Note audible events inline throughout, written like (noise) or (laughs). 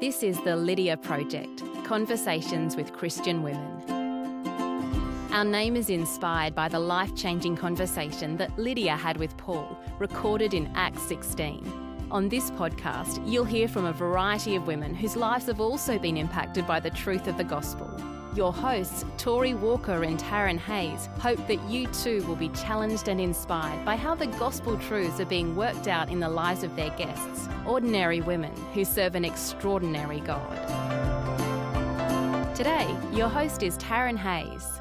This is the Lydia Project Conversations with Christian Women. Our name is inspired by the life changing conversation that Lydia had with Paul, recorded in Acts 16. On this podcast, you'll hear from a variety of women whose lives have also been impacted by the truth of the gospel. Your hosts, Tori Walker and Taryn Hayes, hope that you too will be challenged and inspired by how the gospel truths are being worked out in the lives of their guests, ordinary women who serve an extraordinary God. Today, your host is Taryn Hayes.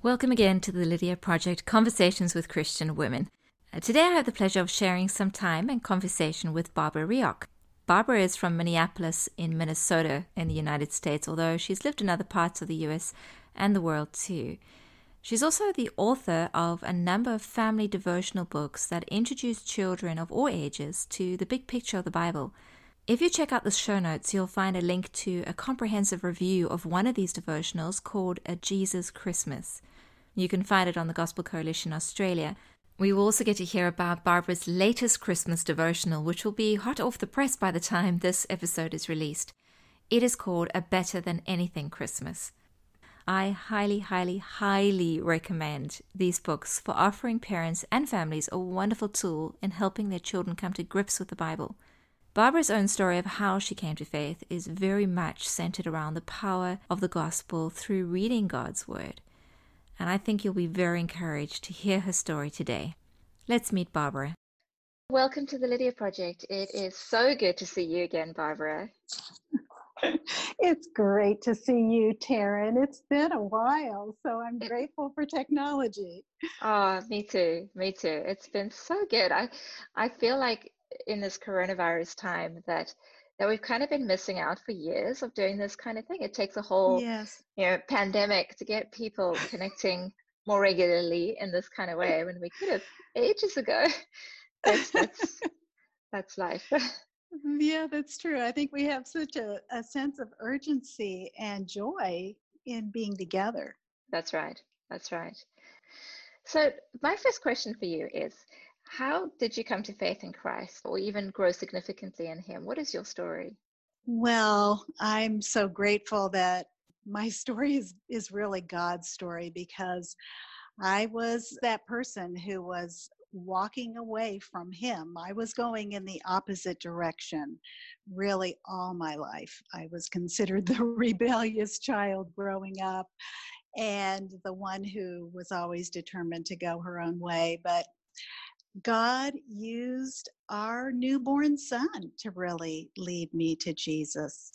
Welcome again to the Lydia Project Conversations with Christian Women. Uh, today I have the pleasure of sharing some time and conversation with Barbara Reaoch. Barbara is from Minneapolis in Minnesota in the United States, although she's lived in other parts of the US and the world too. She's also the author of a number of family devotional books that introduce children of all ages to the big picture of the Bible. If you check out the show notes, you'll find a link to a comprehensive review of one of these devotionals called A Jesus Christmas. You can find it on the Gospel Coalition Australia. We will also get to hear about Barbara's latest Christmas devotional, which will be hot off the press by the time this episode is released. It is called A Better Than Anything Christmas. I highly, highly, highly recommend these books for offering parents and families a wonderful tool in helping their children come to grips with the Bible. Barbara's own story of how she came to faith is very much centered around the power of the gospel through reading God's Word and I think you'll be very encouraged to hear her story today. Let's meet Barbara. Welcome to the Lydia Project. It is so good to see you again, Barbara. (laughs) it's great to see you, Taryn. It's been a while, so I'm grateful for technology. Oh, me too. Me too. It's been so good. I I feel like in this coronavirus time that that we've kind of been missing out for years of doing this kind of thing. It takes a whole yes. you know pandemic to get people connecting more regularly in this kind of way when we could have ages ago. (laughs) That's that's that's life. (laughs) Mm-hmm, yeah, that's true. I think we have such a, a sense of urgency and joy in being together. That's right. That's right. So my first question for you is how did you come to faith in Christ or even grow significantly in Him? What is your story? Well, I'm so grateful that my (laughs) story is, is really God's story because I was that person who was walking away from Him. I was going in the opposite direction really all my life. I was considered (laughs) the rebellious child growing up and the one who was always determined to go her own way. But God used our newborn son to really lead me to Jesus.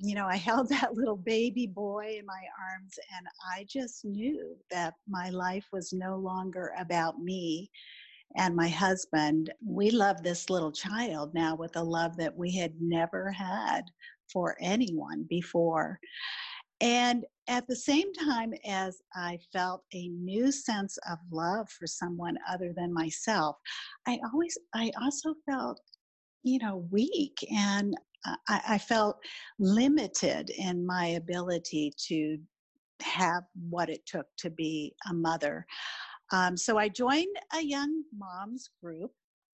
You know, I (laughs) held that little baby boy in my arms, and I just knew that my life was no longer about me and my husband. We love this little child now with a love that we had never had for anyone before. And at the same time as I felt a new sense of love for someone other than myself, I always, I also felt, you know, weak and I, I felt limited in my ability to have what it took to be a mother. Um, so I joined a young moms group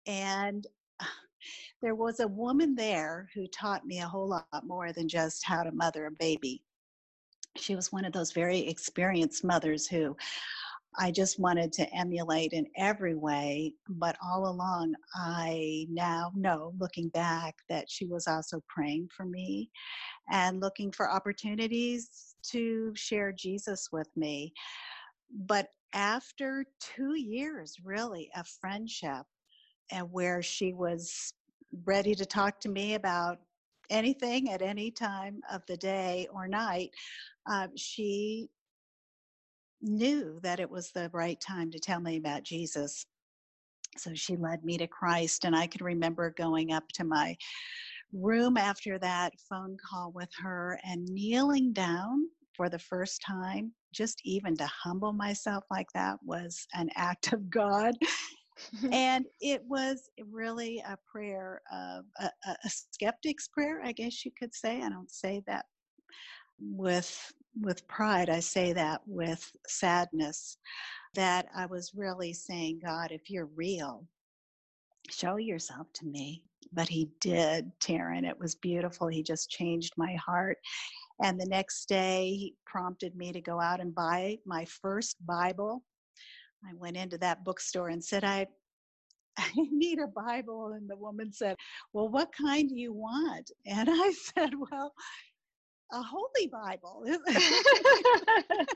and (sighs) there was a woman there who taught me a whole lot more than just how to mother a baby she was one of those very experienced mothers who I just wanted to emulate in every way. But all along, I now know, looking back, that she was also praying for me and looking for opportunities to share Jesus with me. But after two years, really, of friendship, and where she was ready to talk to me about anything at any time of the day or night, uh, she knew that it was the right time to tell me about Jesus. So she led me to Christ, and I can remember going up to my room after that phone call with her and kneeling down for the first time. Just even to humble myself like that was an act of God. (laughs) and it was really a prayer of a, a, skeptic's prayer, I guess you could say. I don't say that with with pride i say that with sadness that i was really saying god if you're real show yourself to me. But he did, Taryn. It was beautiful. He just changed my heart. And the next day, he prompted me to go out and buy my first Bible. I went into that bookstore and said, I, (laughs) I need a Bible. And the woman said, Well, what kind do you want? And I (laughs) said, Well, a holy Bible. (laughs)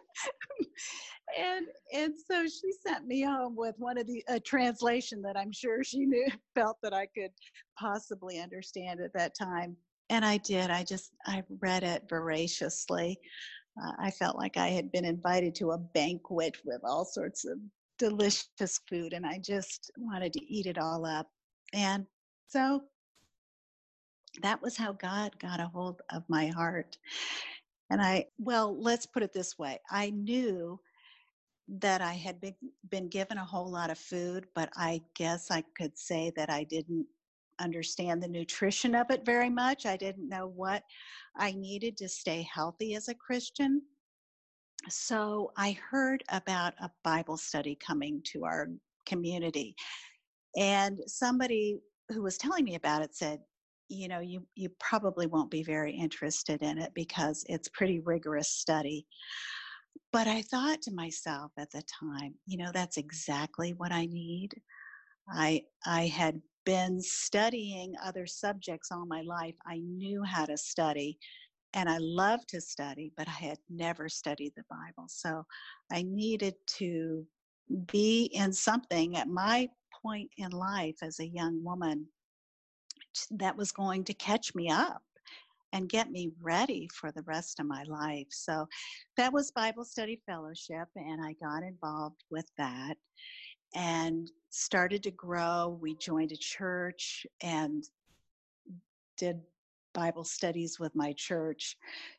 and and so she sent me home with one of the a translation that I'm sure she knew (laughs) felt that I could possibly understand at that time. And I did. I just I read it voraciously. Uh, I felt like I had been invited to a banquet with all sorts of delicious food, and I just wanted to eat it all up. And so that was how God got a hold of my heart. And I, well, let's put it this way I knew that I had been, been given a whole lot of food, but I guess I could say that I didn't understand the nutrition of it very much. I didn't know what I needed to stay healthy as a Christian. So I heard about a Bible study coming to our community. And somebody who was telling me about it said, you know you you probably won't be very interested in it because it's pretty rigorous study. But i thought to myself at the time you know that's exactly what i need. I i had been studying other subjects all my life. I knew how to study and i love to study but i had never studied the bible. So i needed to be in something at my point in life as a young woman that was going to catch me up and get me ready for the rest of my life. So that was Bible Study Fellowship, and I got involved with that and started to grow. We joined a church and did Bible studies with my church.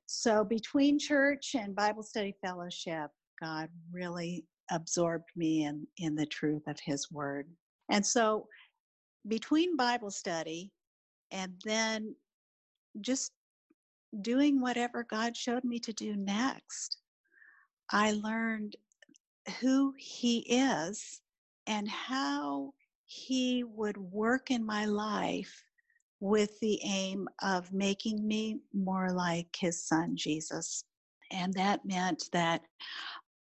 So between church and Bible Study Fellowship, God really absorbed me in, in the truth of His Word. And so between Bible study and then just doing whatever God showed me to do next. I learned who He is and how He would work in my life with the aim of making me more like His Son, Jesus. And that meant that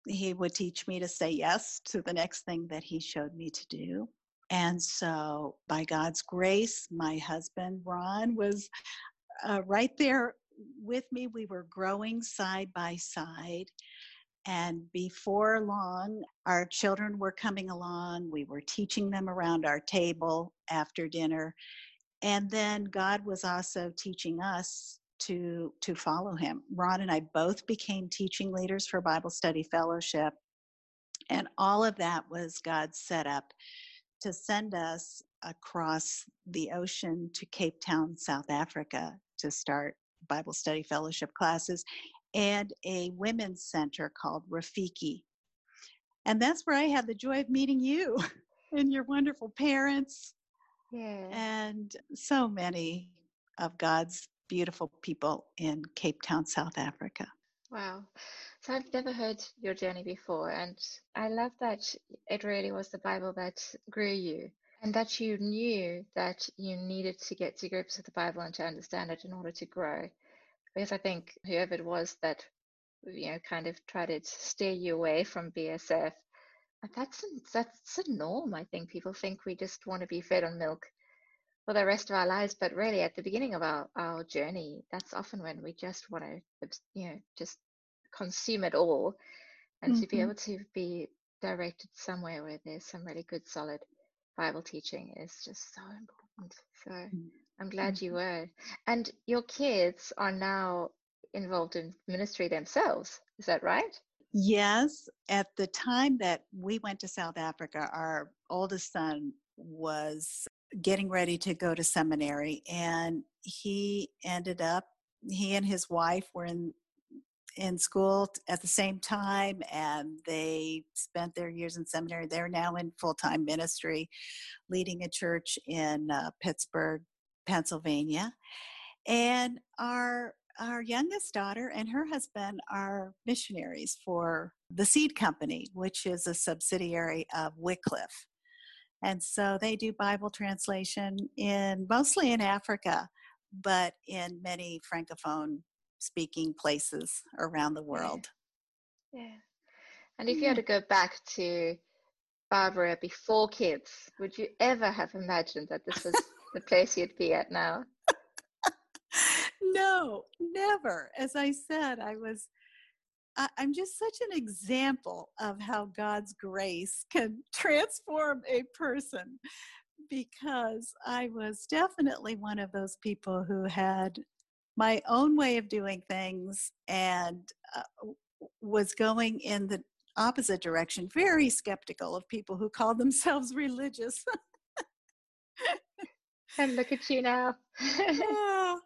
He would teach me to say yes to the next thing that He showed me to do. And so, by God's grace, my husband, Ron, was uh, right there with me. We were growing side by side. And before long, our children were coming along. We were teaching them around our table after dinner. And then God was also teaching us to to follow him. Ron and I both became teaching leaders for Bible Study Fellowship. And all of that was God's setup to send us across the ocean to Cape Town, South Africa to start Bible study fellowship classes and a women's center called Rafiki. And that's where I had the joy of meeting you (laughs) and your wonderful parents. Yeah. And so many of God's beautiful people in Cape Town, South Africa. Wow. So I've never heard your journey before, and I love that it really was the Bible that grew you, and that you knew that you needed to get to grips with the Bible and to understand it in order to grow. Because I think whoever it was that you know kind of tried to steer you away from BSF, uh, that's a, that's a norm. I think people think we just want to be fed on milk for the rest of our lives, but really at the beginning of our, our journey, that's often when we just want to, you know, just consume it all and mm-hmm. to be mm-hmm. able to be directed somewhere where there's some really good solid bible teaching is just so important so mm-hmm. i'm glad you mm-hmm. were and your kids are now involved in ministry themselves is that right yes at the time that we went to south africa our oldest son was getting ready to go to seminary and he ended up he and his wife were in in school at the same time and they spent their years in seminary. They're now in full time ministry, leading a church in uh, Pittsburgh, Pennsylvania. And our our youngest daughter and her husband are missionaries for the Seed Company, which is a subsidiary of Wycliffe. And so they do Bible translation in mostly in Africa, but in many francophone speaking places around the world. Yeah. yeah. And if you had mm-hmm. to go back to Barbara before kids, would you ever have imagined that this was (laughs) the place you'd be at now? no, never. As I said, I was I, am just such an example of how God's grace can (laughs) transform a person because I was definitely one of those people who had my own way of doing things and uh, was going in the opposite direction, very skeptical of people who call themselves (laughs) religious. and look at you now. (laughs) yeah.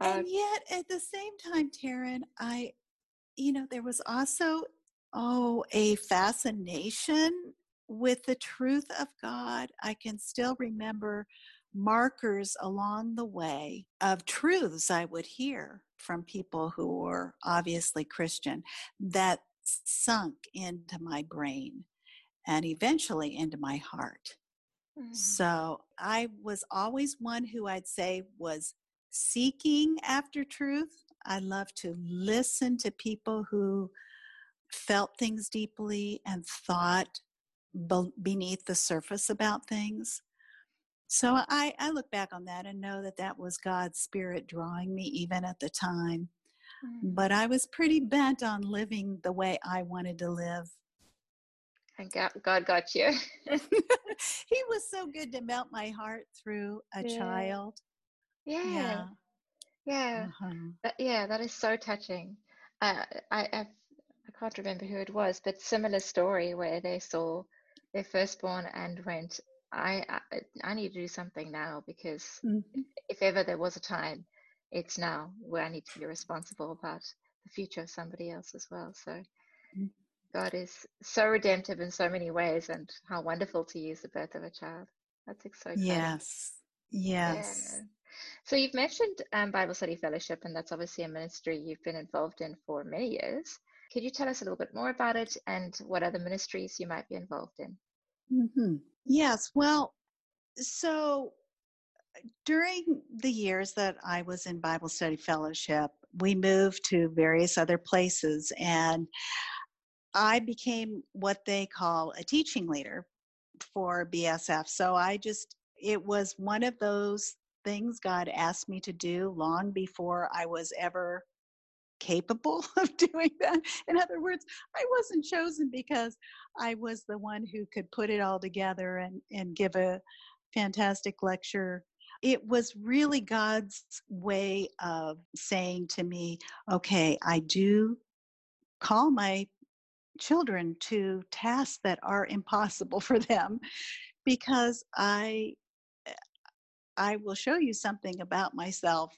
Uh, and yet at the same time, Taryn, I you know, there was also, oh, a fascination with the truth of God. I can still remember markers along the way of truths I would hear from people who were obviously Christian that sunk into my brain and eventually into my heart. Mm-hmm. So I was always one who I'd say was seeking after truth, I love to listen to people who felt things deeply and thought beneath the surface about things. So I, I look back on that and know that that was God's Spirit drawing me even at the time. Mm. But I was pretty bent on living the way I wanted to live. And God, God got you. (laughs) he was so good to melt my heart through a yeah. child. Yeah. yeah. Yeah, uh-huh. that, yeah, that is so touching. Uh, I I've, I can't remember who it was, but similar story where they saw their firstborn and went, I I, I need to do something now because mm-hmm. if ever there was a time, it's now where I need to be responsible about the future of somebody else as well. So mm-hmm. God is so redemptive in so many ways, and how wonderful to use the birth of a child. That's exciting. Yes, yes. Yeah. So you've mentioned um, Bible Study Fellowship, and that's obviously a ministry you've been involved in for many years. Could you tell us a little bit more about it and what other ministries you might be involved in? Mm-hmm. Yes, well, so during the years that I was in Bible Study Fellowship, we moved to various other places, and I became what they call a teaching leader for BSF. So I just, it was one of those things God asked me to do long before I was ever capable (laughs) of doing that. In other words, I wasn't chosen because I was the one who could put it all together and, and give a fantastic lecture. It was really God's way of saying to me, okay, I do call my children to tasks that are impossible (laughs) for them because I I will show you something about myself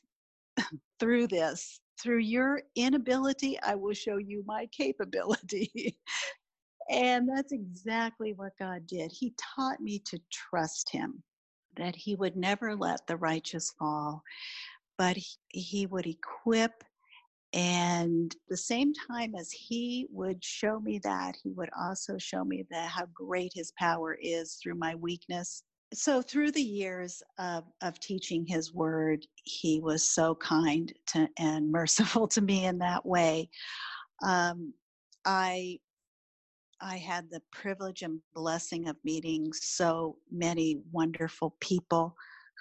(laughs) through this. Through your inability, I will show you my capability. (laughs) and that's exactly what God did. He taught me to trust Him, that He would never let the righteous fall, but He would equip. And the same time as He would show me that, He would also show me that how great His power is through my weakness so through the years of, of teaching his word he was so kind to, and (laughs) merciful to me in that way. Um, i i had the privilege and blessing of meeting so many wonderful people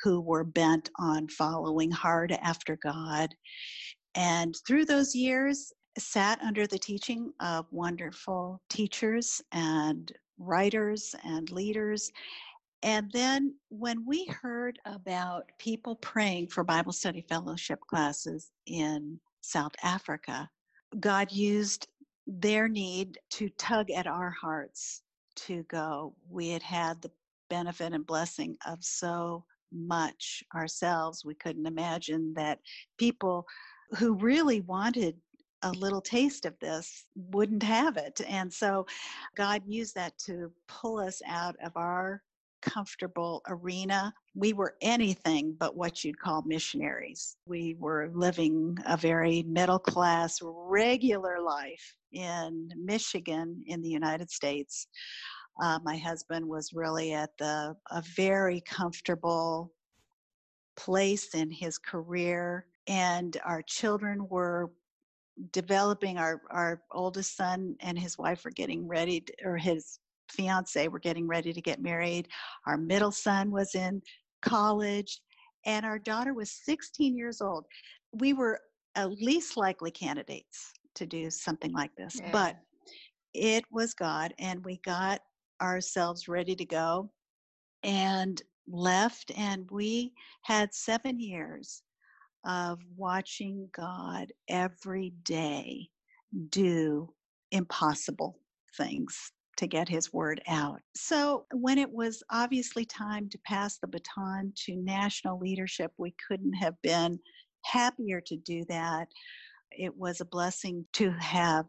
who were bent on following hard after god and through those years sat under the teaching of wonderful teachers and writers and leaders and then when we heard about people praying for Bible study fellowship classes in South Africa, God used their need to tug at our hearts to go. We had had the benefit and blessing of so much ourselves. We couldn't imagine that people who really wanted a little taste of this wouldn't have it. And so God used that to pull us out of our comfortable arena. We were anything but what you'd call missionaries. We were living a very middle class, regular life in Michigan in the United States. Uh, my husband was really at the a very comfortable place in his career, and our children were developing. Our our oldest son and his wife were getting ready, to, or his fiance we were getting ready to get married. Our middle son was in college, and our daughter was 16 years old. We were at least likely candidates to do something like this, yeah. but it was God, and we got ourselves ready to go and left, and we had seven years of watching God every day do impossible things to get his word out. So, when it was obviously time to pass the baton to national leadership, we couldn't have been happier to do that. It was a blessing to have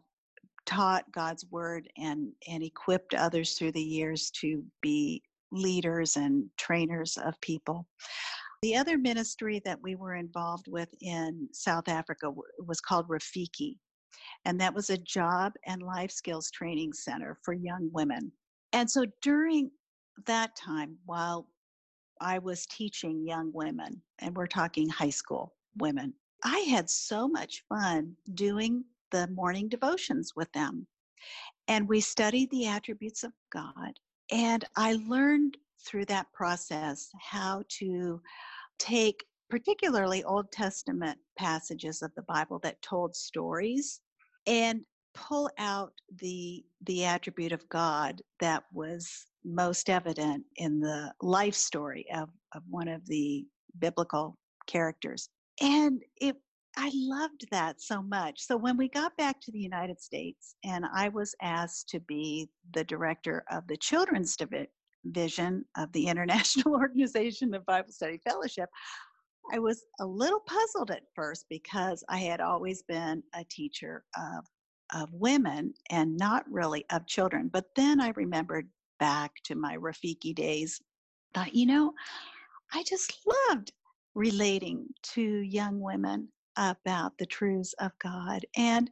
taught God's word and, and equipped others through the years to be leaders and trainers of people. The other ministry that we were involved with in South Africa was called Rafiki, and that was a job and life skills training center for young women. And so during that time, while I was teaching young women, and we're talking high school women, I had so much fun doing the morning devotions with them. And we studied the attributes of God. And I learned through that process how to take particularly Old Testament passages of the Bible that told stories and pull out the the attribute of God that was most evident in the life story of, of one of the biblical characters. And it I loved that so much. So when we got back to the United States and I was asked to be the director of the children's division of the International (laughs) Organization of Bible Study Fellowship, I was a little puzzled at first because I had always been a teacher of, of women and not really of children. But then I remembered back to my Rafiki days, thought, you know, I just loved relating to young women about the truths of God. And,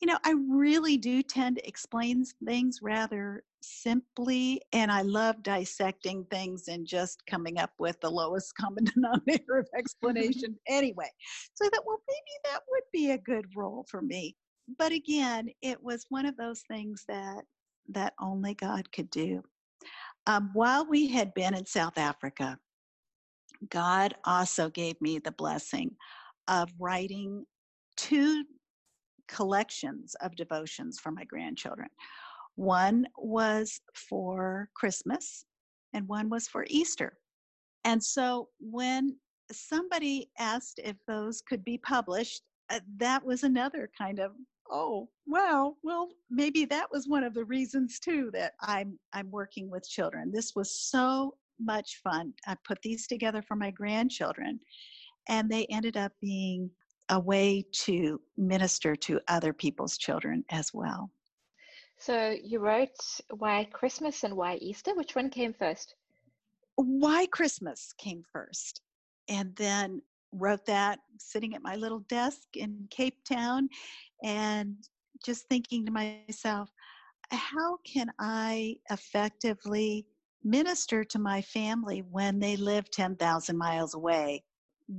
you know, I really do tend to explain things rather simply, and I love dissecting things and just coming up with the lowest (laughs) common denominator of (laughs) explanation anyway. So I thought, well, maybe that would be a good role for me. But again, it was one of those things that that only God could do. Um, while we had been in South Africa, God also gave me the blessing of writing two collections of devotions for my grandchildren. One was for Christmas, and one was for Easter. And so when somebody asked if those could be published, uh, that was another kind of oh wow well maybe that was one of the reasons too that i'm i'm working with children this was so much fun i put these together for my grandchildren and they ended up being a way to minister to other people's children as well. So you wrote Why Christmas and Why Easter? Which one came first? Why Christmas came first. And then wrote that sitting at my little desk in Cape Town and just thinking to myself, how can I effectively minister to my family when they live 10,000 miles away?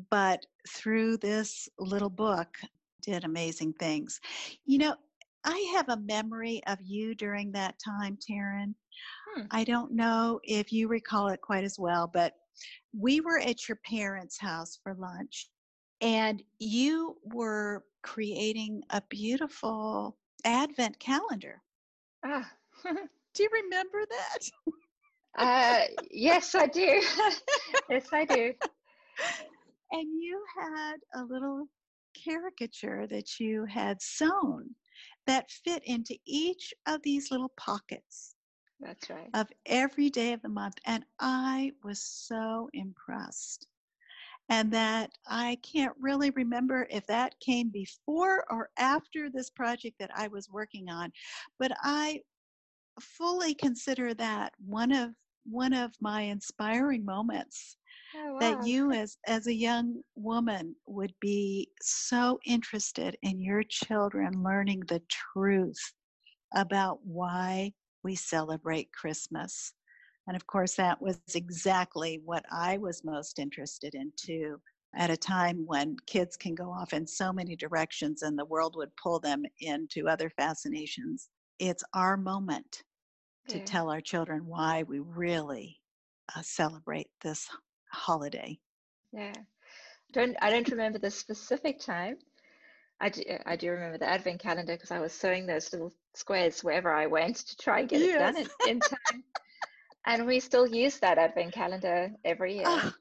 but through this little book did amazing things. You know, I have a memory of you during that time, Taryn. Hmm. I don't know if you recall it quite as well, but we were at your parents' house for lunch and you were creating a beautiful advent calendar. Ah. (laughs) do you remember that? uh, yes, I do. (laughs) yes, I do and you had a little caricature that you had sewn that fit into each of these little pockets. That's right. Of every day of the month. And I was so impressed. And that I can't really remember if that came before or after this project that I was working on, but I fully consider that one of one of my inspiring moments oh, wow. that you as as a young woman would be so interested in your children learning the truth about why we celebrate Christmas. And of course, that was exactly what I was most interested in too. At a time when kids can go off in so many directions and the world would pull them into other fascinations, it's our moment to tell our children why we really uh, celebrate this holiday. Yeah. Don't I don't remember the specific time. I do, I do remember the advent calendar because I was sewing those little squares wherever I went to try and get yes. it done in, in time. and we still use that advent calendar every year. Oh,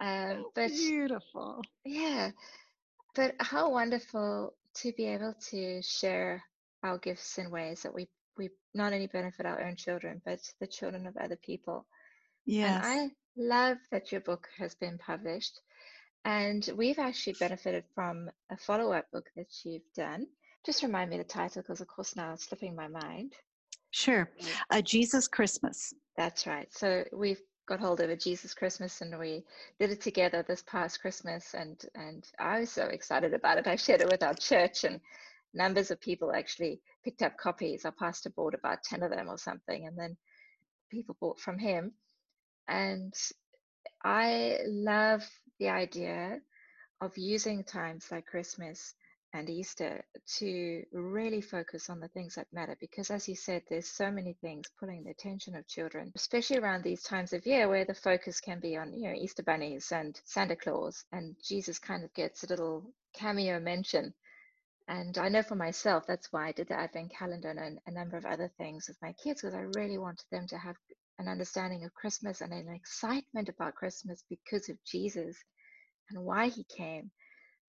um, but beautiful. Yeah. But how wonderful to be able to share our gifts in ways that we we not only benefit our own children, but the children of other people. Yes. And I love that your book has been published. And we've actually benefited from a follow up book that you've done. Just remind me the title because, of course, now it's slipping my mind. Sure. A Jesus Christmas. That's right. So we've got hold of a Jesus Christmas and we did it together this past Christmas and and I was so excited about it. I shared it with our church and numbers of people actually picked up copies. Our pastor bought about 10 of them or something and then people bought from him. And I love the idea of using times like Christmas and Easter to really focus on the things that matter because as you said there's so many things pulling the attention of children especially around these times of year where the focus can be on you know Easter bunnies and Santa Claus and Jesus kind of gets a little cameo mention. And I know for myself that's why I did the advent calendar and a number of other things with my kids because I really wanted them to have an understanding of Christmas and an excitement about Christmas because of Jesus and why he came.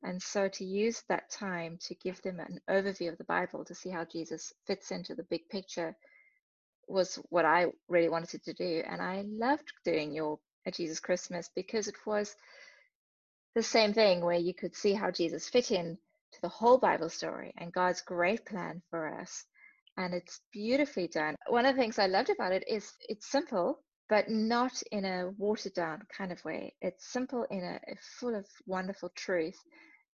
And so to use that time to give them an overview of the Bible to see how Jesus fits into the big picture was what I really wanted to do. And I loved doing your Jesus Christmas because it was the same thing where you could see how Jesus fit in to the whole Bible story and God's great plan for us and it's beautifully done. One of the things I loved about it is it's simple, but not in a watered down kind of way. It's simple in a, a full of wonderful truth,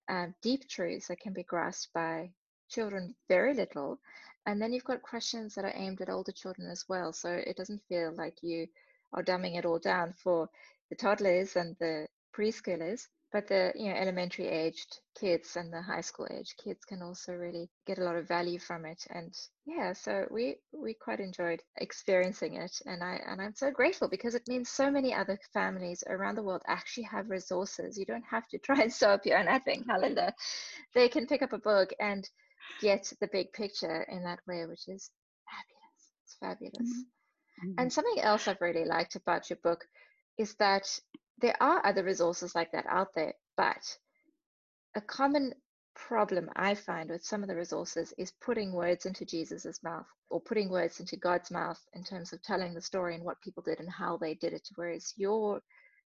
um, deep truths that can be grasped by children very little. And then you've got questions that are aimed at older children as well. So it doesn't feel like you are dumbing it all down for the toddlers and the preschoolers but the you know elementary aged kids and the high school age kids can also really get a lot of value from it. And yeah so we we quite enjoyed experiencing it. And i and i'm so grateful because it means so many other families around the world actually have resources. You don't have to try and sew up your own advent calendar. They can pick up a book and get the big picture in that way which is fabulous. It's fabulous. Mm-hmm. and something else i've really liked about your book is that there are other resources like that out there, but a common problem I find with some of the resources is putting words into Jesus's mouth or putting words into God's mouth in terms of telling the story and what people did and how they did it. Whereas your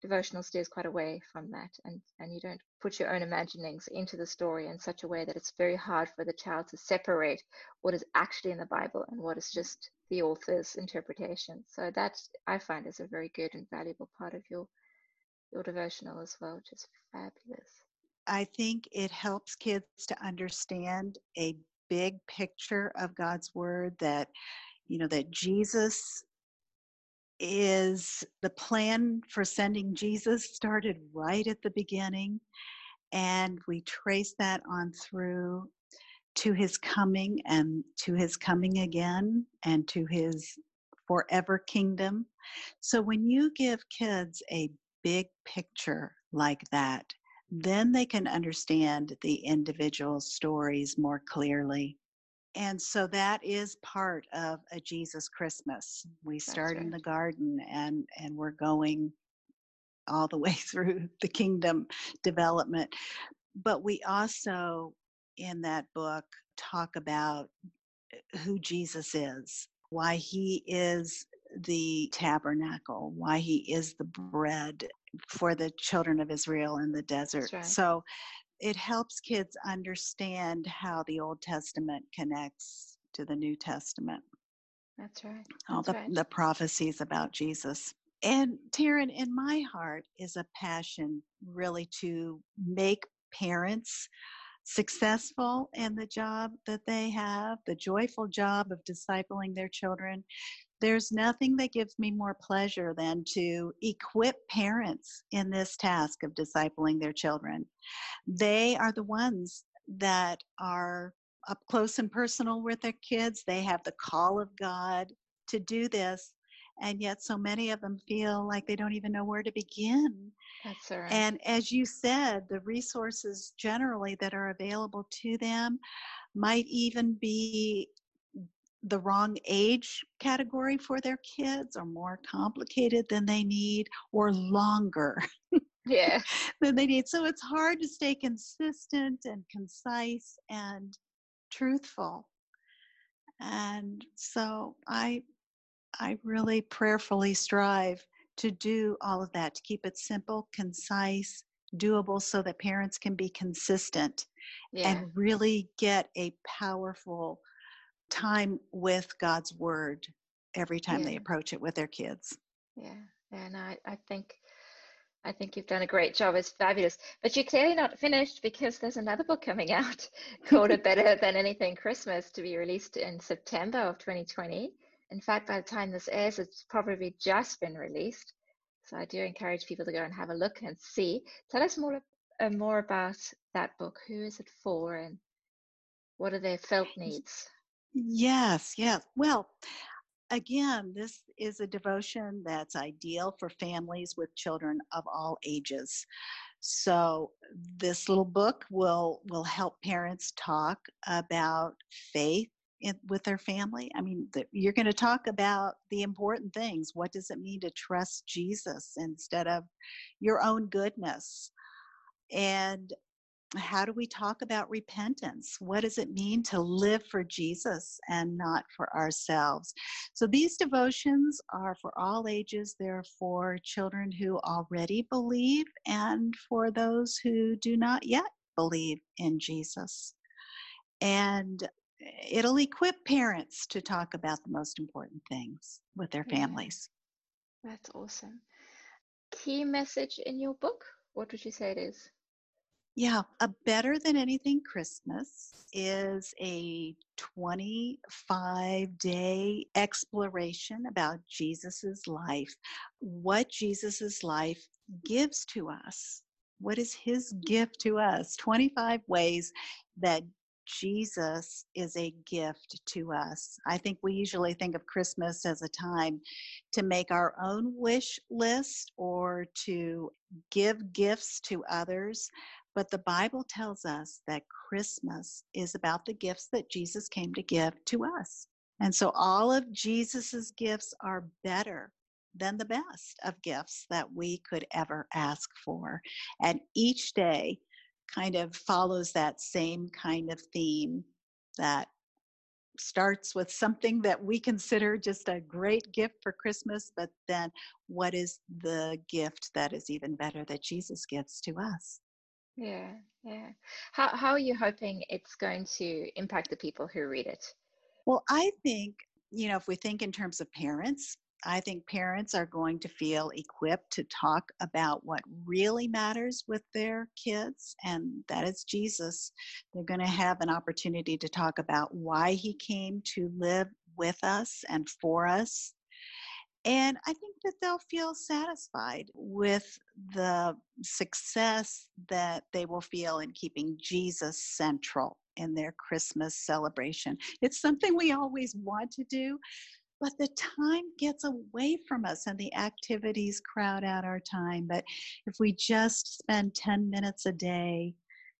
devotional steers quite away from that and, and you don't put your own imaginings into the story in such a way that it's very hard for the child to separate what is actually in the Bible and what is just the author's interpretation. So that I find is a very good and valuable part of your your devotional as well, which is fabulous. I think it helps kids to understand a big picture of God's word that, you know, that Jesus is the plan for sending Jesus started right at the beginning. And we trace that on through to his coming and to his coming again and to his forever kingdom. So when you give kids a big picture like that, then they can understand the individual stories more clearly. And so that is part of a Jesus Christmas. We start right. in the garden and and we're going all the (laughs) way through the kingdom development. But we also in that book talk about eh, who Jesus is, why he is the tabernacle, why he is the bread for the children of Israel in the desert. Right. So it helps kids understand how the Old Testament connects to the New Testament. That's right. That's All the, right. the prophecies about Jesus. And Taryn, in my heart is a passion really to make parents successful in the job that they have, the joyful job of discipling their children, there's nothing that gives me more pleasure than to equip parents in this task of discipling their children. They are the ones that are up close and personal with their kids. They have the call of God to do this. And yet, so many of them feel like they don't even know where to begin. That's right. And as you said, the resources generally that are available to them might even be the wrong age category for their kids or more complicated than they need or longer (laughs) yeah. than they need. So it's hard to stay consistent and concise and truthful. And so i i really prayerfully strive to do all of that to keep it simple concise doable so that parents can be consistent yeah. and really get a powerful time with God's word every time yeah. they approach it with their kids. Yeah, and I, I think I think you've done a great job. It's fabulous. But you're clearly not finished because there's another book coming out (laughs) called A Better Than Anything Christmas to be released in September of 2020. In fact, by the time this airs, it's probably just been released. So I do encourage people to go and have a look and see. Tell us more, uh, more about that book. Who is it for and what are their felt needs? Yes, yes. Well, again, this is a devotion that's ideal for families with children of all ages. So this little book will will help parents talk about faith in, with their family. I mean, the, you're going to talk about the important things. What does it mean to trust Jesus instead of your own goodness? And how do we talk about repentance? What does it mean to live for Jesus and not for ourselves? So these devotions are for all ages. They're for children who already believe and for those who do not yet believe in Jesus. And it'll equip parents to talk about the most important things with their families. That's awesome. Key message in your book? What would you say it is? Yeah, a better than anything Christmas is a 25 day exploration about Jesus's life, what Jesus's life gives to us. What is his gift to us? 25 ways that Jesus is a gift to us. I think we usually think of Christmas as a time to make our own wish list or to give gifts to others. But the Bible tells us that Christmas is about the gifts that Jesus came to give to us. And so all of Jesus's gifts are better than the best of gifts that we could ever ask for. And each day kind of follows that same kind of theme that starts with something that we consider just a great gift for Christmas, but then what is the gift that is even better that Jesus gives to us? Yeah, yeah. How how are you hoping it's going to impact the people who read it? Well, I think, you know, if we think in terms of parents, I think parents are going to feel equipped to talk about what really matters with their kids, and that is Jesus. They're going to have an opportunity to talk about why he came to live with us and for us and I think that they'll feel satisfied with the success that they will feel in keeping Jesus central in their Christmas celebration. It's something we always want to do, but the time gets away from us and the activities crowd out our time. But if we just spend 10 minutes a day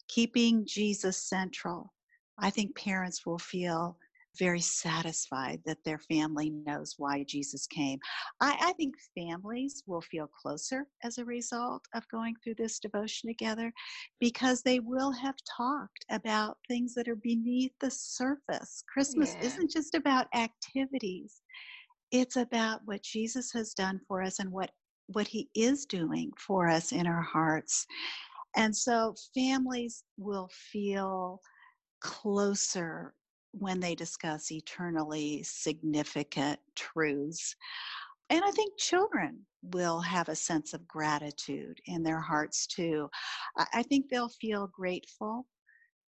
keeping Jesus central, I think parents will feel very satisfied that their family knows why Jesus came. I, I, think families will feel closer as a result of going through this devotion together because they will have talked about things that are beneath the surface. Christmas yeah. isn't just about activities, it's about what Jesus has done for us and what, what he is doing for us in our hearts. And so families will feel closer when they discuss eternally significant truths. And I think children will have a sense of gratitude in their hearts too. I think they'll feel grateful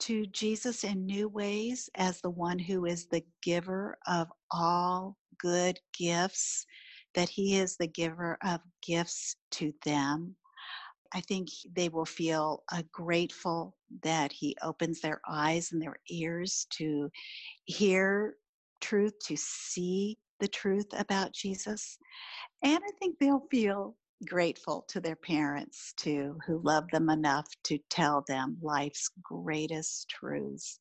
to Jesus in new ways as the one who is the giver of all good gifts, that He is the giver of gifts to them. I think they will feel uh, grateful that He opens their eyes and their ears to hear truth, to see the truth about Jesus. And I think they'll feel grateful to their parents too, who love them enough to tell them life's greatest truths.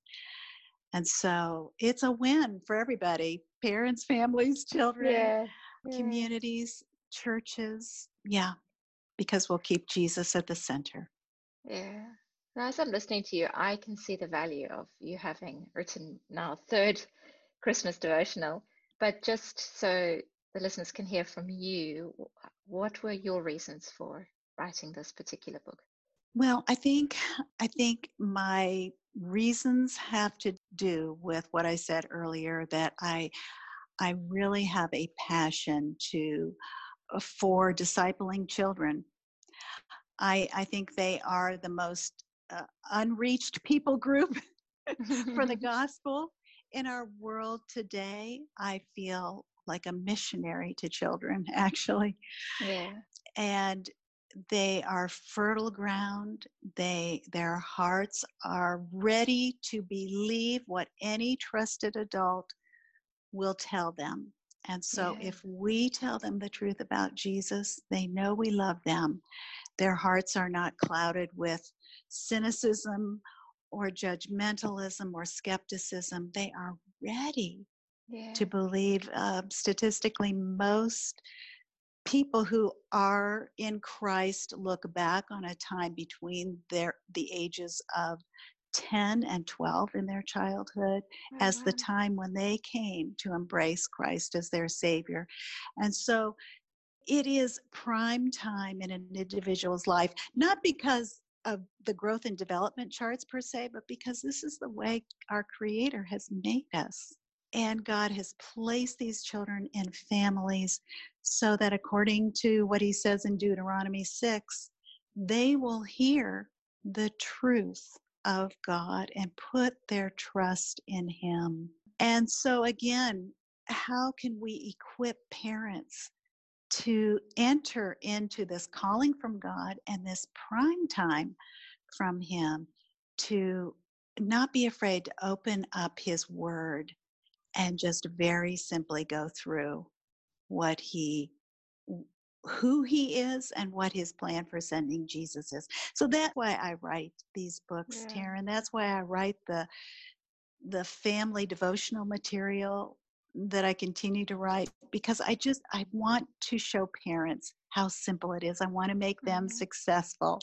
And so it's a win for everybody parents, families, children, yeah. Communities, churches. Yeah, because we'll keep Jesus at the center. Yeah. As I'm listening to you, I can see the value of you having written now third (laughs) Christmas devotional. But just so the listeners can hear from you, what were your reasons for writing this particular book? Well, I think I think my reasons have to do with what I said earlier that I I really have a passion to for discipling children. I I think they are the most uh, unreached people group (laughs) for the (laughs) gospel in our world today. I feel like a missionary to children, (laughs) actually. Yeah. And they are fertile ground. They their hearts are ready to believe what any trusted adult will tell them. And so yeah. if we tell them the truth about Jesus, they know we love them. Their hearts are not clouded with cynicism or judgmentalism or skepticism. They are ready yeah. to believe uh, statistically most people who are in Christ look back on a time between their the ages of 10 and 12 in their childhood oh, as wow. the time when they came to embrace Christ as their savior. And so it is prime time in an individual's life, not because of the growth and development charts per se, but because this is the way our Creator has made us. And God has placed these children in families so that, according to what He says in Deuteronomy 6, they will hear the truth of God and put their trust in Him. And so, again, how can we equip parents to enter into this calling from God and this prime time from Him to not be afraid to open up His Word and just very simply go through what he who he is and what his plan for sending Jesus is. So that's why I write these books, yeah. Taryn. That's why I write the the family devotional material that I continue to write because I just I want to show parents how simple it is. I want to make them mm-hmm. successful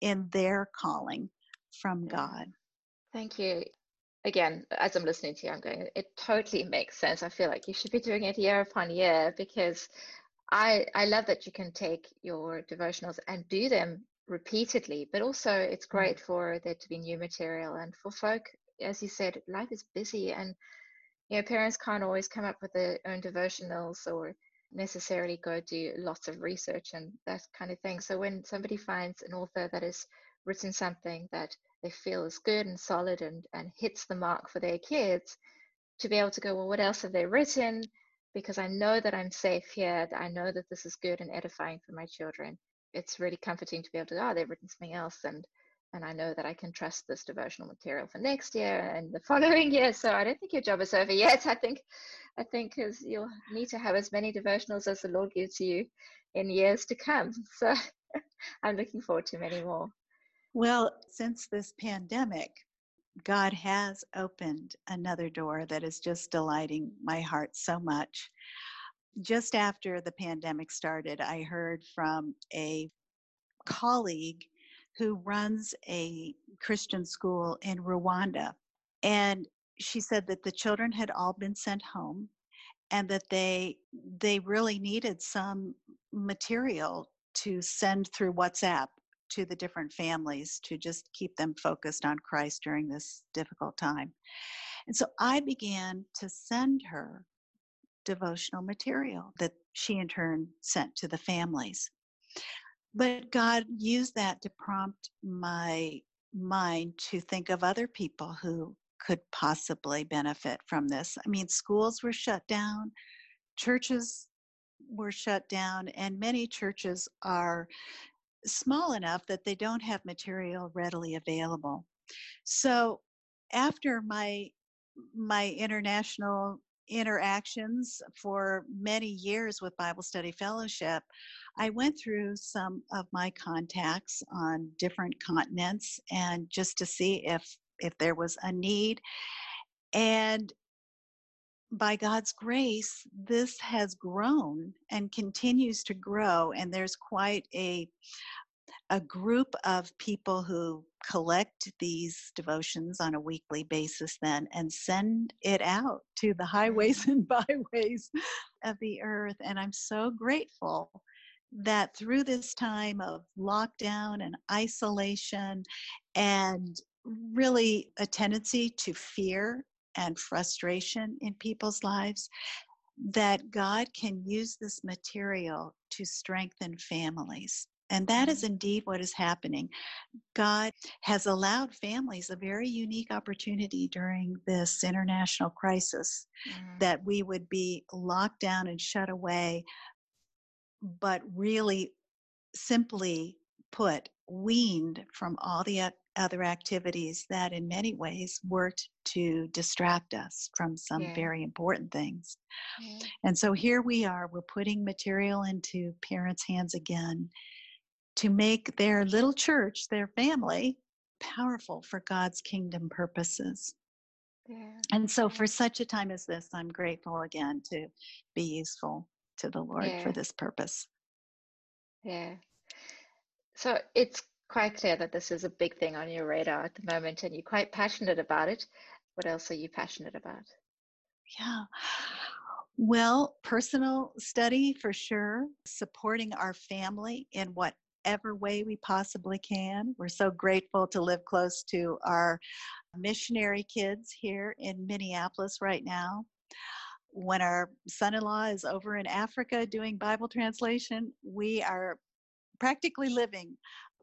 in their calling from God. Thank you again, as I'm listening to you, I'm going, it totally makes sense. I feel like you should be doing it year upon year because I I love that you can take your devotionals and do them repeatedly, but also it's mm. great for there to be new material and for folk, as you said, life is busy and you know parents can't always come up with their own devotionals or necessarily go do lots of research and that kind of thing. So when somebody finds an author that has written something that they feel is good and solid and, and hits the mark for their kids, to be able to go, well, what else have they written? Because I know that I'm safe here. I know that this is good and edifying for my children. It's really comforting to be able to, go, oh, they've written something else and and I know that I can trust this devotional material for next year and the (laughs) following year. So I don't think your job is over yet. (laughs) I think, I think is you'll need to have as many devotionals as the Lord gives you in years to come. (laughs) So I'm looking forward to many more. Well, since this pandemic, God has opened another door that is just delighting my heart so much. Just after the pandemic started, I heard from a colleague who runs a Christian school in Rwanda. And she said that the children had all been sent home and that they they really needed some material to send through WhatsApp to the different families to just keep them focused on Christ during this difficult time. And so I began to send her devotional material that she in turn sent to the families. But God used that to prompt my mind to think of other people who could possibly benefit from this. I mean, schools were shut down, churches were shut down, and many churches are small enough that they don't have material readily available. So after my my international interactions for many years with Bible Study Fellowship, I went through some of my contacts on different continents and just to see if if there was a need. And by God's grace, this has grown and continues to grow. And there's quite a, a group of people who collect these devotions on a weekly basis then and send it out to the mm. highways (laughs) and byways of the earth. And I'm so grateful that through this time of lockdown and isolation and really a tendency to fear and frustration in people's lives, that God can use this material to strengthen families. And that is indeed what is happening. God has allowed families a very unique opportunity during this international crisis mm. that we would be locked down and shut away, but really simply put, weaned from all the other activities that in many ways worked to distract us from some yeah. very important things. Yeah. And so here we are, we're putting material into parents' hands again to make their little church, their family, powerful for God's kingdom purposes. Yeah. And so, for such a time as this, I'm grateful again to be useful to the Lord for this purpose. Yeah. So, it's quite clear that this is a big thing on your radar at the moment and you're quite passionate about it. What else are you passionate about? Yeah. Well, personal study for sure, supporting our family in whatever way we possibly can. We're so grateful to live close to our missionary kids here in Minneapolis right now. When our son in law is over in Africa doing Bible translation, we are practically living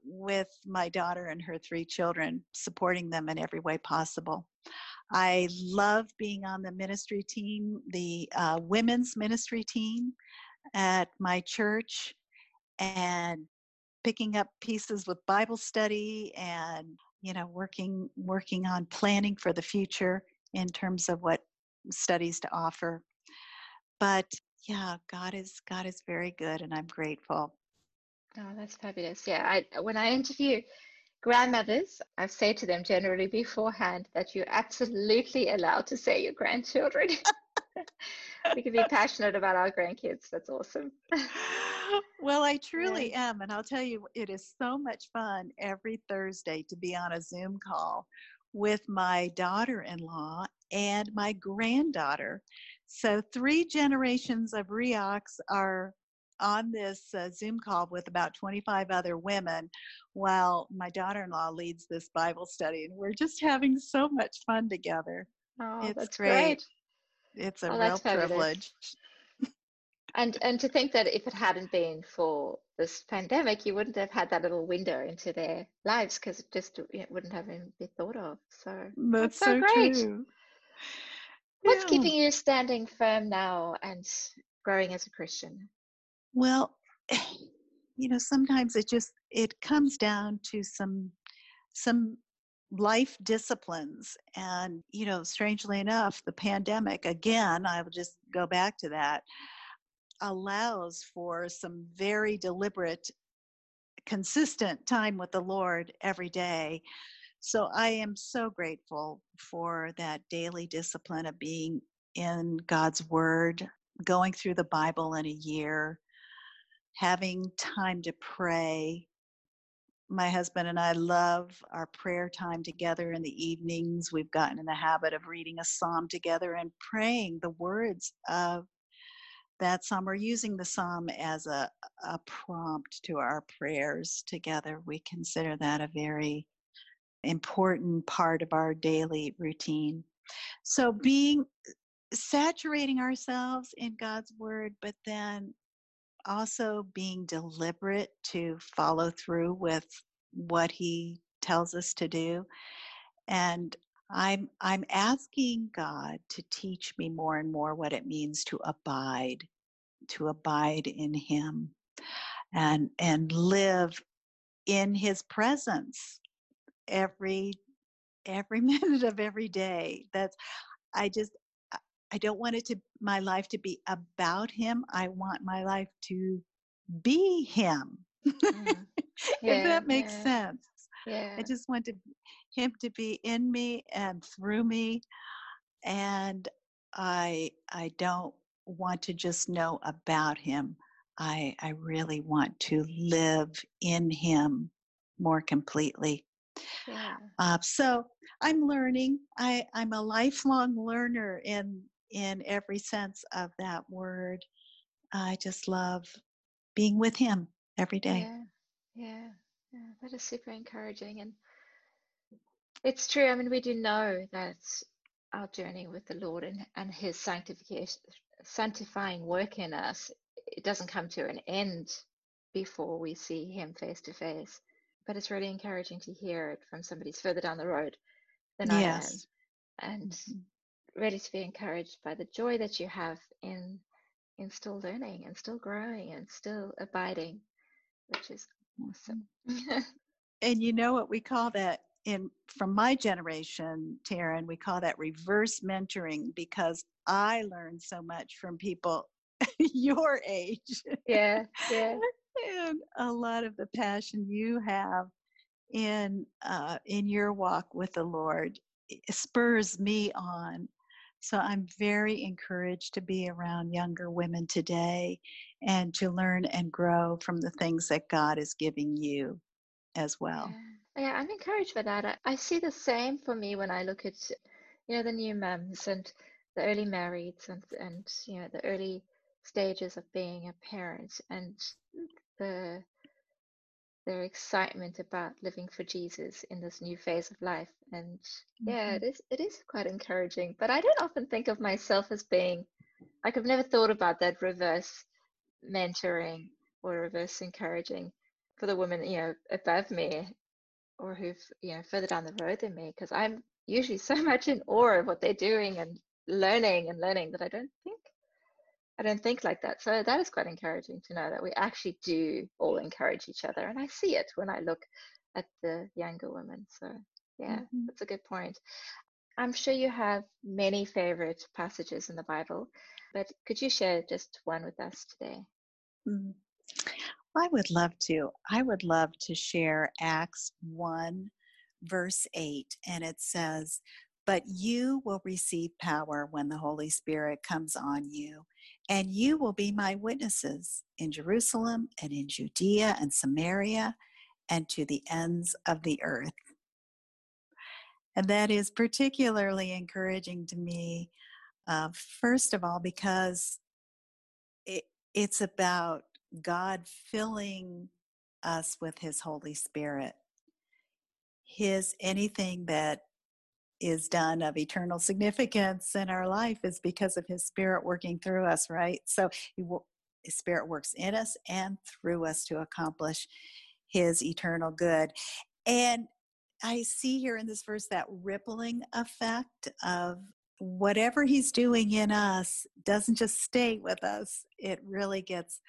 with my daughter and her three children, supporting them in every way possible. I love being on the ministry team, the uh, women's ministry team at my church, and picking up pieces with Bible study and you know working working on planning for the future in terms of what studies to offer. But yeah, God is God is very good, and I'm grateful. Oh, that's fabulous. Yeah, I when I interview grandmothers, I say to them generally beforehand that you're absolutely allowed to say your grandchildren. (laughs) (laughs) we can be passionate about our grandkids. That's awesome. (laughs) well, I truly yeah. am. And I'll tell you, it is so much fun every Thursday to be on a Zoom call with my daughter in law and my granddaughter. So, three generations of Reaochs are on this uh, Zoom call with about 25 other women while my daughter in law leads this Bible study. And we're just having so much fun together. Oh, it's that's great. great. It's a oh, real privilege. and and to think that if it hadn't been for this pandemic, you wouldn't have had that little window into their lives because it just it wouldn't have been thought of. So that's, that's so, so, great. True. What's yeah. keeping you standing firm now and growing as a Christian? Well, (sighs) you know, sometimes it just it comes down to some some life disciplines and you know strangely enough the pandemic again i will just go back to that allows for some very deliberate consistent time with the lord every day so i am so grateful for that daily discipline of being in god's word going through the bible in a year having time to pray. My husband and I love our prayer time together in the evenings. We've gotten in the habit of reading a psalm together and praying the words of that psalm. We're using the psalm as a, a prompt to our prayers together. We consider that a very important part of our daily routine. So, being saturating ourselves in God's word, but then also being deliberate to follow through with what he tells us to do. And I'm I'm asking God to teach me more and more what it means to abide, to abide in him and and live in his presence every every (laughs) minute of every day. That's I just I don't want it to my life to be about him. I want my life to be him. Mm. Yeah, (laughs) if that makes yeah. sense. Yeah. I just want to, him to be in me and through me. And I I don't want to just know about him. I I really want to live in him more completely. Yeah. Uh, so I'm learning. I, I'm a lifelong learner in in every sense of that word. I just love being with him every day. Yeah, yeah, yeah. That is super encouraging, and it's true. I mean, we do know that our journey with the Lord and and His sanctification, sanctifying work in us, it doesn't come to an end before we see Him face to face. But it's really encouraging to hear it from somebody who's further down the road than yes. I am, and mm-hmm. Mm-hmm. to be encouraged by the joy that you have in in still learning and still growing and still abiding, which is awesome. Mm-hmm. (laughs) and you know what we call that in from my generation, Taryn, we call that reverse mentoring because I learned so much from people (laughs) your age. Yeah, yeah. (laughs) and a lot of the passion you have in uh, in your walk with the Lord spurs me on so I'm very encouraged to be around younger women today and to learn and grow from the things that God is giving you as well. Yeah, I'm encouraged by that. I, I see the same for me when I look at, you know, the new mums and the early marrieds and, and you know, the early stages of being a parent and the their excitement about living for Jesus in this new phase of life. And yeah, mm-hmm. it is it is quite encouraging. But I don't often think of myself as being like I've never thought about that reverse mentoring or reverse encouraging for the women, you know, above me or who've, you know, further down the road than me, because I'm usually so (laughs) much in awe of what they're doing and learning and learning that I don't think I don't think like that. So that is quite encouraging to know that we actually do all encourage each other. And I see it when I look at the younger women. So yeah, mm-hmm. that's a good point. I'm sure you have many favorite passages in the Bible, but could you share just one with us today? Mm-hmm. I would love to. I would love to share Acts 1, verse 8, and it says, But you will receive power when the Holy Spirit comes on you, and you will be my witnesses in Jerusalem and in Judea and Samaria and to the ends of the earth. And that is particularly encouraging to me, uh, first of all, because it, it's about God filling us with His Holy Spirit. His anything that is done of eternal significance in our life is because of his spirit working through us right? So he his spirit works in us and through us to accomplish his eternal good. And i see here in this verse that rippling effect of whatever he's doing in us doesn't just stay with us it really gets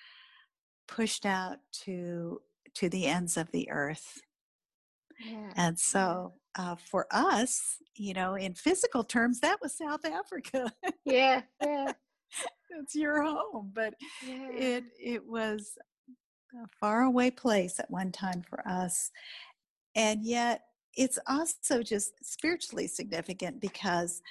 pushed out to to the ends of the earth. Yeah. and so uh, for us, you know, in physical terms, that was South Africa. yeah, yeah. (laughs) it's your home, but yeah. it it was a faraway place at one time for us, and yet it's also just spiritually significant because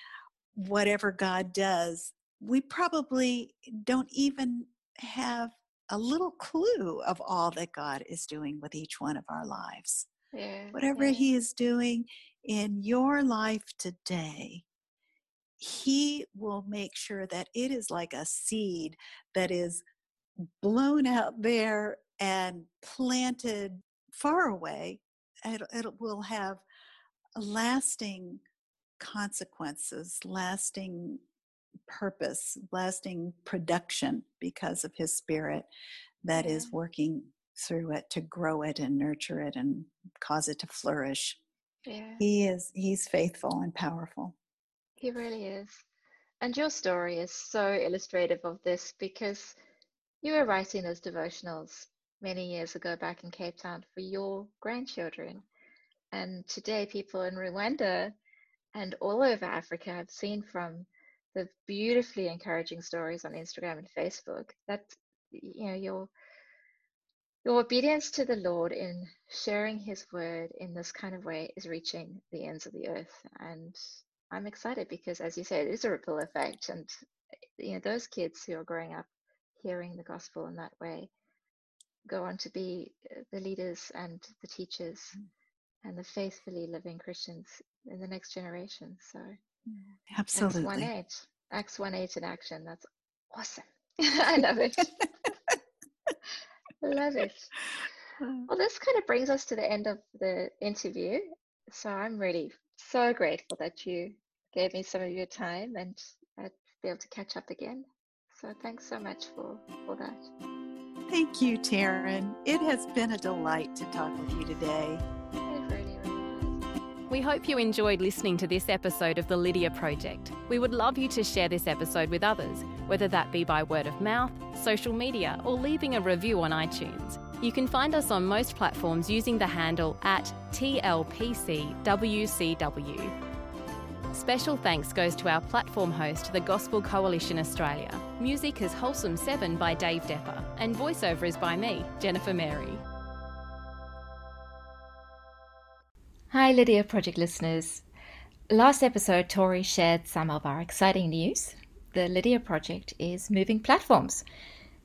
whatever God does, we probably don't even have a little clue of all that God is doing with each one of our lives. Yeah, Whatever yeah. He is doing in your life today, He will make sure that it is like a seed that is blown out there and planted far away. It, it will have lasting consequences, lasting purpose, lasting production because of His Spirit that yeah. is working through it to grow it and nurture it and cause it to flourish. Yeah. He is he's faithful and powerful. He really is. And your story is so illustrative of this because you were writing those devotionals many years ago back in Cape Town for your grandchildren. And today, people in Rwanda and all over Africa have seen from the beautifully encouraging stories on Instagram and Facebook that you know your your obedience to the Lord in sharing His word in this kind of way is reaching the ends of the earth, and I'm excited because, as you say, it is a ripple effect, and you know those kids who are growing up hearing the gospel in that way go on to be uh, the leaders and the teachers mm. and the faithfully living Christians in the next generation. So, absolutely, Acts one eight, Acts one eight in action. That's awesome. (laughs) I love it. (laughs) love it. (laughs) Well, this kind of brings us to the end of the interview. So I'm really so grateful that you gave me some of your time and I'd be able to catch up again. So thanks so much for, for that. Thank you, Taryn. It has been a delight to talk with you today. We hope you enjoyed listening to this episode of the Lydia Project. We would love you to share this episode with others, whether that be by word of mouth, social media, or leaving a review on iTunes. You can find us on most platforms using the handle at TLPCWCW. Special thanks goes to our platform host, the Gospel Coalition Australia. Music is Wholesome 7 by Dave Depper, and voiceover is by me, Jennifer Mary. Hi, Lydia Project listeners. Last episode, Tori shared some of our exciting news. The Lydia Project is moving platforms.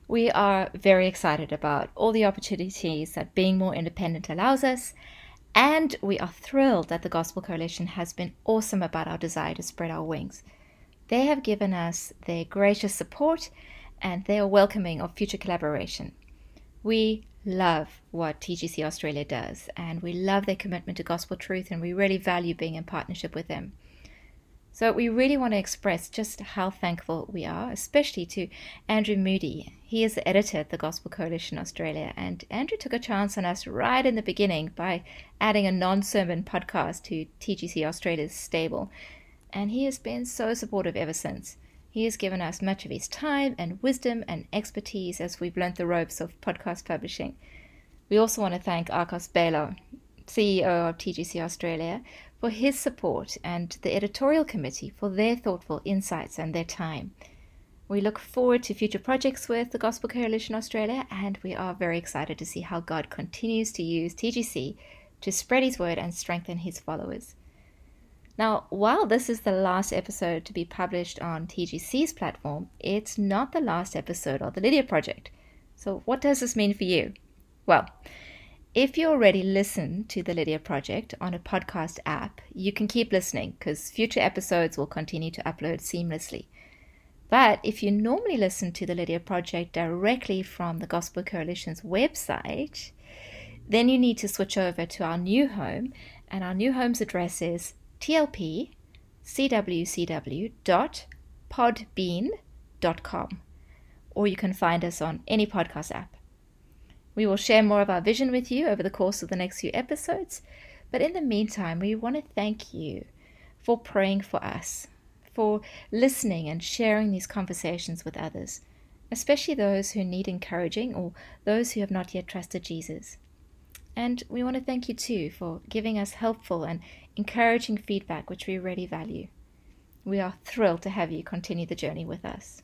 We are very excited about all the opportunities that being more independent allows us, and we are thrilled that the Gospel Coalition has been awesome about our desire to spread our wings. They have given us their gracious support and they are welcoming of future collaboration. We love what TGC Australia does, and we love their commitment to gospel truth, and we really value being in partnership with them. So, we really want to express just how thankful we are, especially to Andrew Moody. He is the editor at the Gospel Coalition Australia, and Andrew took a chance on us right in the beginning by adding a non sermon podcast to TGC Australia's stable, and he has been so supportive ever since. He has given us much of his time and wisdom and expertise as we've learnt the ropes of podcast publishing. We also want to thank Akos Balogh, CEO of TGC Australia, for his support and the editorial committee for their thoughtful insights and their time. We look forward to future projects with the Gospel Coalition Australia, and we are very excited to see how God continues to use TGC to spread His word and strengthen His followers. Now, while this is the last episode to be published on TGC's platform, it's not the last episode of the Lydia Project. So, what does this mean for you? Well, if you already listen to the Lydia Project on a podcast app, you can keep listening because future episodes will continue to upload seamlessly. But if you normally listen to the Lydia Project directly from the Gospel Coalition's website, then you need to switch over to our new home, and our new home's address is tlpcwcw.podbean.com, or you can find us on any podcast app. We will share more of our vision with you over the course of the next few episodes, but in the meantime, we want to thank you for praying for us, for listening and sharing these conversations with others, especially those who need encouraging or those who have not yet trusted Jesus. And we want to thank you too for giving us helpful and encouraging feedback, which we really value. We are thrilled to have you continue the journey with us.